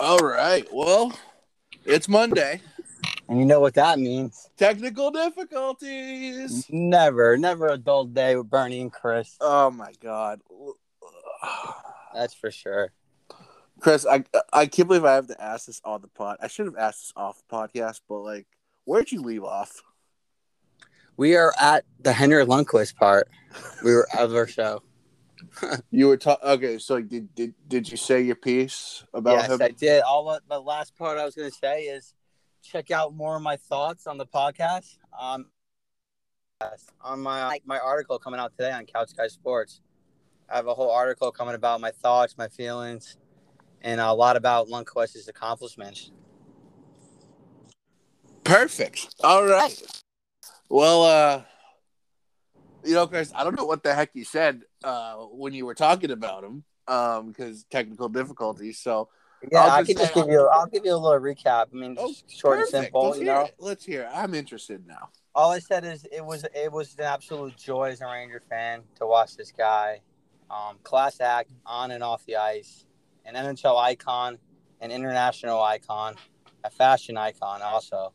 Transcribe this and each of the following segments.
All right. Well, it's Monday. And you know what that means. Technical difficulties. Never, never a dull day with Bernie and Chris. Oh my god. That's for sure. Chris, I I can't believe I have to ask this on the pod. I should have asked this off the podcast, but like, where'd you leave off? We are at the Henrik Lundqvist part. We were of our show. You were talking. Okay, so did did did you say your piece about yes, him? I did. All of, the last part I was going to say is check out more of my thoughts on the podcast. Um, on my my article coming out today on Couch Guy Sports. I have a whole article coming about my thoughts, my feelings, and a lot about Lundqvist's accomplishments. Perfect. All right. Well, uh, you know, Chris, I don't know what the heck you said uh, when you were talking about him, um, because technical difficulties. So Yeah, I'll I can just give you. I'll give you a little recap. I mean, Oh, short perfect. and simple. Let's You hear know, it. Let's hear. it. I'm interested now. all I said is it was it was an absolute joy as a Ranger fan to watch this guy, um, class act on and off the ice, an NHL icon, an international icon, a fashion icon also,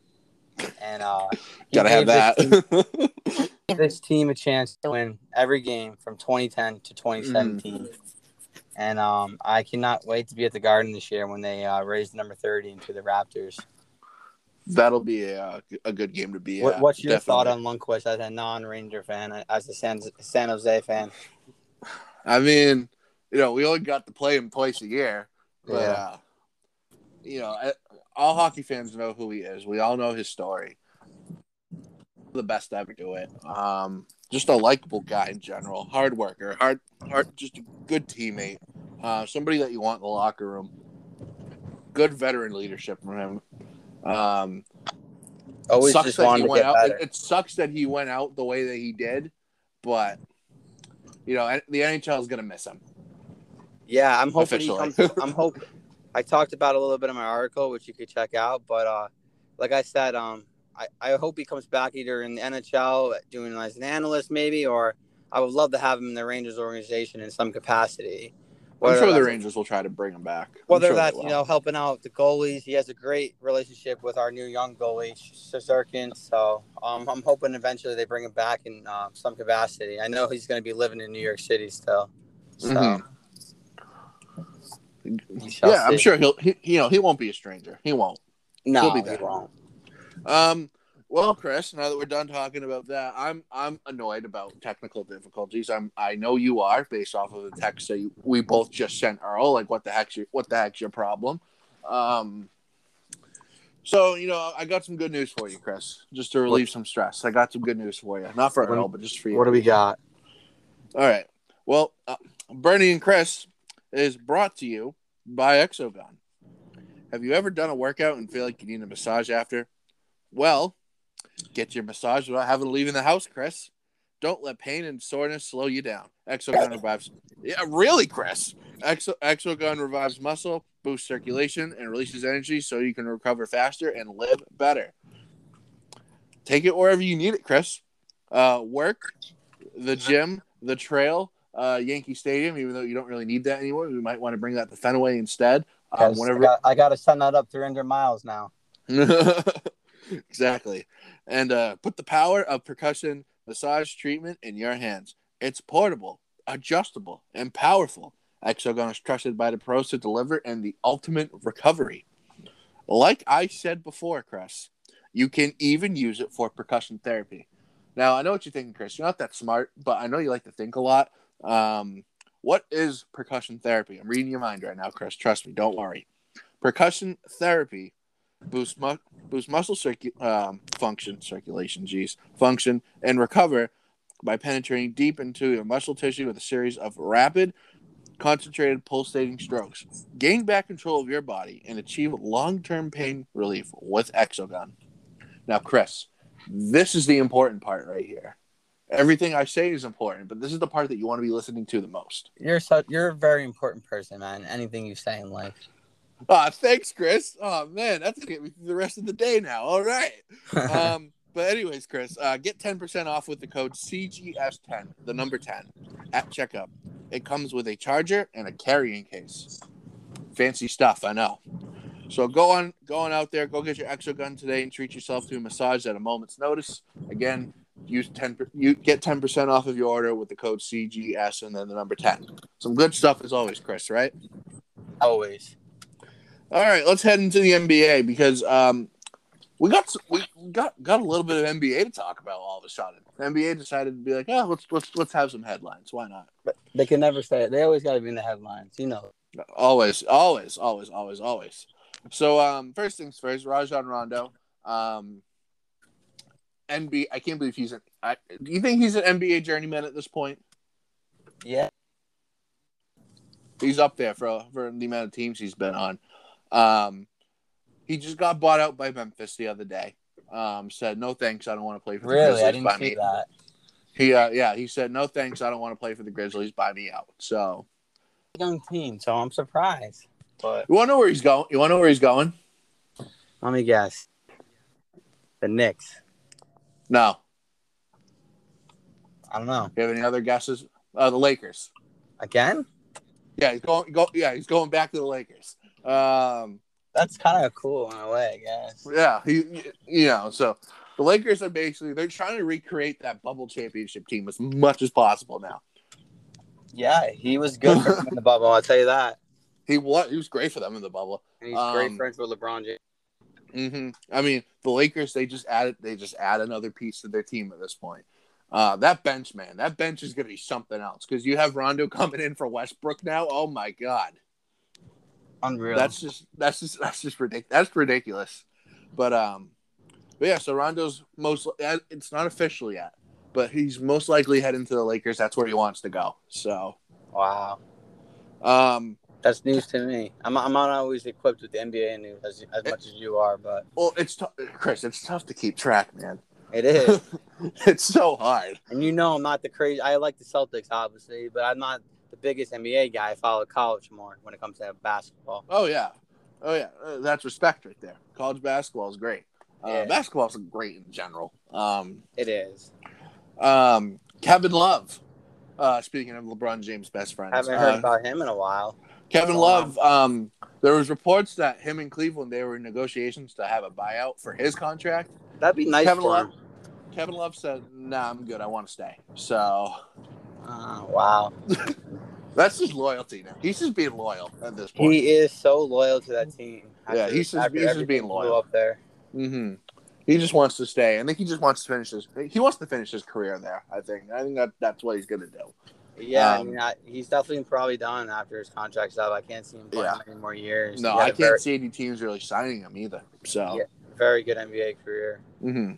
and uh, Gotta have this that. this team a chance to win every game from 2010 to 2017. Mm. And um, I cannot wait to be at the Garden this year when they uh, raise the number 30 into the Raptors. That'll be a uh, a good game to be. What, at, what's your definitely. thought on Lundqvist as a non-Ranger fan, as a San, San Jose fan? I mean, you know, we only got to play him twice a year, but Yeah. uh, you know, all hockey fans know who he is. We all know his story. The best to ever do it. Um, just a likable guy in general, hard worker, hard, hard, just a good teammate. Uh, somebody that you want in the locker room. Good veteran leadership from him. Um, Always sucks just that he to went get out. It, it sucks that he went out the way that he did, but you know the NHL is gonna miss him. Yeah, I'm hoping he comes. I'm hoping. I talked about a little bit in my article, which you could check out. But uh, like I said, um, I, I hope he comes back either in the NHL doing as an analyst, maybe, or I would love to have him in the Rangers organization in some capacity. I'm sure the Rangers will try to bring him back. I'm Whether sure that's you know helping out the goalies, he has a great relationship with our new young goalie Shesterkin. So um, I'm hoping eventually they bring him back in uh, some capacity. I know he's going to be living in New York City still. So Mhm. shall yeah, I'm sure he'll. He, you know, he won't be a stranger. He won't. no, he'll be he won't. Um. Well, Chris, now that we're done talking about that, I'm I'm annoyed about technical difficulties. I'm I know you are based off of the text that you, we both just sent Earl. Like, what the heck's your what the heck's your problem? Um. So you know, I got some good news for you, Chris. Just to relieve some stress, I got some good news for you. Not for Earl, but just for you. What do we got? All right. Well, uh, Bernie and Chris is brought to you by Exogun. Have you ever done a workout and feel like you need a massage after? Well, get your massage without having to leave in the house, Chris. Don't let pain and soreness slow you down. Exogun revives. Yeah, really, Chris. Exo, Exogun revives muscle, boosts circulation, and releases energy so you can recover faster and live better. Take it wherever you need it, Chris. Uh, work, the gym, the trail, uh, Yankee Stadium. Even though you don't really need that anymore, we might want to bring that to Fenway instead. Because whenever, I, got, I got to send that up 300 miles now. exactly, and uh, put the power of percussion massage treatment in your hands. It's portable, adjustable, and powerful. Exogun is trusted by the pros to deliver and the ultimate recovery. Like I said before, Chris, you can even use it for percussion therapy. Now, I know what you're thinking, Chris. You're not that smart, but I know you like to think a lot. Um, what is percussion therapy? I'm reading your mind right now, Chris. Trust me. Don't worry. Percussion therapy boosts mu- boost muscle circu- um, function, circulation, geez, function, and recover by penetrating deep into your muscle tissue with a series of rapid, concentrated pulsating strokes. Gain back control of your body and achieve long-term pain relief with Exogun. Now, Chris, this is the important part right here. Everything I say is important, but this is the part that you want to be listening to the most. You're so you're a very important person, man. Anything you say in life. Ah, thanks, Chris. Oh man, that's gonna get me through the rest of the day now. All right. Um, but anyways, Chris, uh, get ten percent off with the code CGS10, the number ten, at checkout. It comes with a charger and a carrying case. Fancy stuff, I know. So go on, go on out there, go get your Exogun today, and treat yourself to a massage at a moment's notice. Again, use ten, you get ten percent off of your order with the code CGS and then the number ten. Some good stuff as always, Chris. Right? Always. All right, let's head into the NBA because um, we got we got got a little bit of NBA to talk about all of a sudden. The NBA decided to be like, oh, let's let's let's have some headlines. Why not? But they can never say it. They always got to be in the headlines. You know. Always, always, always, always, always. So, um, first things first, Rajon Rondo. Um, NBA. I can't believe he's an. I, do you think he's an NBA journeyman at this point? Yeah. He's up there for for the amount of teams he's been on. Um, he just got bought out by Memphis the other day. Um, said no thanks, I don't want to play for the Really, Grizzlies. I didn't buy see me. that. He uh, yeah, he said no thanks, I don't want to play for the Grizzlies. Buy me out. So Young team, so I'm surprised. But you want to know where he's going? You want to know where he's going? let me guess. The Knicks. No. I don't know. You have any other guesses? Uh, the Lakers. Again? Yeah, he's going. Go, yeah, he's going back to the Lakers. Um, That's kind of cool in a way, I guess. yeah, he, you know, so the Lakers are basically they're trying to recreate that bubble championship team as much as possible now. Yeah, he was good for them in the bubble. I'll tell you that. He was he was great for them in the bubble. And he's great Um, friends with LeBron James. Mm-hmm. I mean, the Lakers they just added they just add another piece to their team at this point. Uh, that bench, man, that bench is going to be something else because you have Rondo coming in for Westbrook now. Oh my God, Unreal. that's just that's just that's just ridiculous. That's ridiculous. But um, but yeah, so Rondo's most it's not official yet, but he's most likely heading to the Lakers. That's where he wants to go. So wow. um, That's news to me. I'm, I'm not always equipped with the NBA news as, as much as you are, but well, it's tough, Chris. It's tough to keep track, man. it is. it's so hard. and you know, I'm not the crazy. I like the Celtics, obviously, but I'm not biggest NBA guy. I follow college more when it comes to basketball. Oh yeah, oh yeah. Uh, that's respect right there. College basketball is great. Uh, Yeah. Basketball is great in general. Um, It is. um, Kevin Love. Uh, speaking of LeBron James' best friends, I haven't heard uh, about him in a while. Kevin Love. Um, there was reports that him and Cleveland they were in negotiations to have a buyout for his contract. That'd be nice Kevin for Love. him. Kevin Love said, "Nah, I'm good. I want to stay." So Uh, wow. that's just loyalty. Now. He's just being loyal at this point. He is so loyal to that team. Yeah, he's just- he's just being loyal. up there. hmm He just wants to stay. I think he just wants to finish his. He wants to finish his career there. I think. I think that that's what he's gonna do. Yeah, I Um, mean, I, he's definitely probably done after his contract's up. I can't see him playing Yeah. many more years. No, I can't very, see any teams really signing him either. So. Yeah. very good NBA career. hmm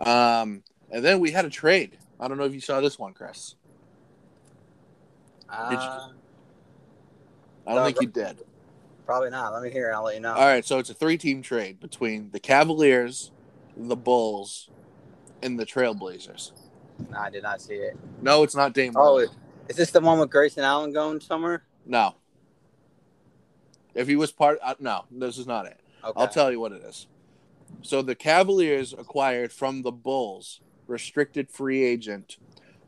Um, and then we had a trade. I don't know if you saw this one, Chris. Did you- Uh, I don't No, think you did. probably not. Let me hear it. I'll let you know. All right, so it's a three-team trade between the Cavaliers, the Bulls, and the Trailblazers. No, I did not see it. No, it's not Dame. Oh, Lillard. is this the one with Grayson Allen going somewhere? no. If he was part, uh, no, this is not it. Okay. I'll tell you what it is. So the Cavaliers acquired from the Bulls restricted free agent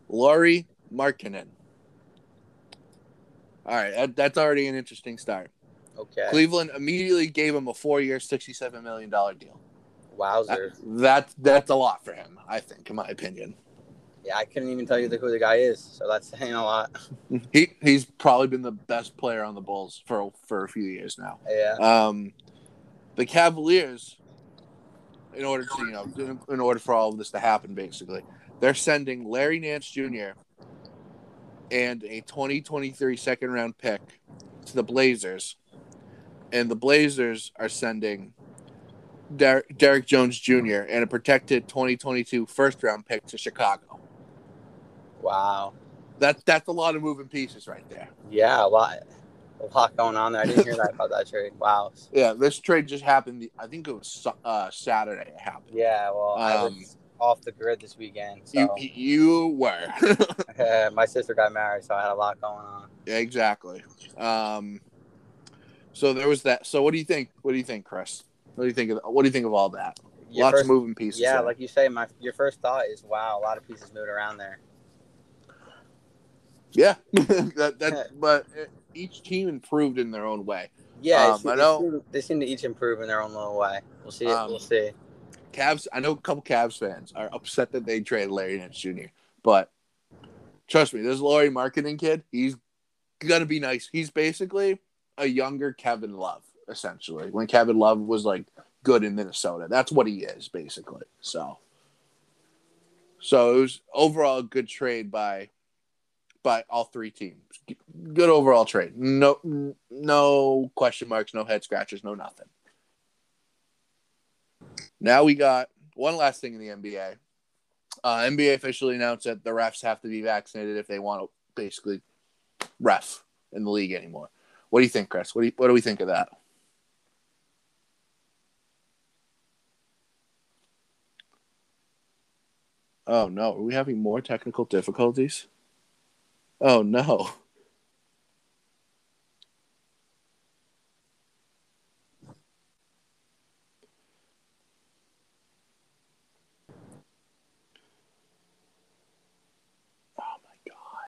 Lauri Markkanen. All right, that, that's already an interesting start. Okay. Cleveland immediately gave him a four-year, sixty-seven million dollar deal. That, Wowzers. that that's a lot for him, I think, in my opinion. Yeah, I couldn't even tell you who the guy is, so that's saying a lot. He he's probably been the best player on the Bulls for for a few years now. Yeah. Um, the Cavaliers, in order to you know, in, in order for all of this to happen, basically, they're sending Larry Nance Jr. and a 2023 second round pick to the Blazers, and the Blazers are sending Der- Derrick Jones Jr. and a protected 2022 first round pick to Chicago. Wow. That that's a lot of moving pieces right there. Yeah, a lot, a lot going on there. I didn't hear that about that trade. Wow. Yeah, this trade just happened. The, I think it was uh, Saturday. It happened. Yeah. Well, I Um, was off the grid this weekend, You so you were my sister got married, so I had a lot going on. Exactly. Um, so there was that. So what do you think? What do you think, Chris? What do you think of what do you think of all that? Your Lots first- of moving pieces. Yeah, there. like you say, my your first thought is wow, a lot of pieces moved around there. yeah, that that. but each team improved in their own way. Yeah, Um, I know- they seem to each improve in their own little way. We'll see. Um, we'll see. Cavs. I know a couple Cavs fans are upset that they traded Larry Nance Jr. But trust me, this Lauri Markkanen kid, he's gonna be nice. He's basically a younger Kevin Love, essentially. When Kevin Love was like good in Minnesota, that's what he is basically. So, so it was overall a good trade by by all three teams. Good overall trade. No, no question marks, no head scratches, no nothing. Now we got one last thing in the NBA. Uh, NBA officially announced that the refs have to be vaccinated if they want to basically ref in the league anymore. What do you think, Chris? What do you, what do we think of that? Oh no, are we having more technical difficulties? Oh no.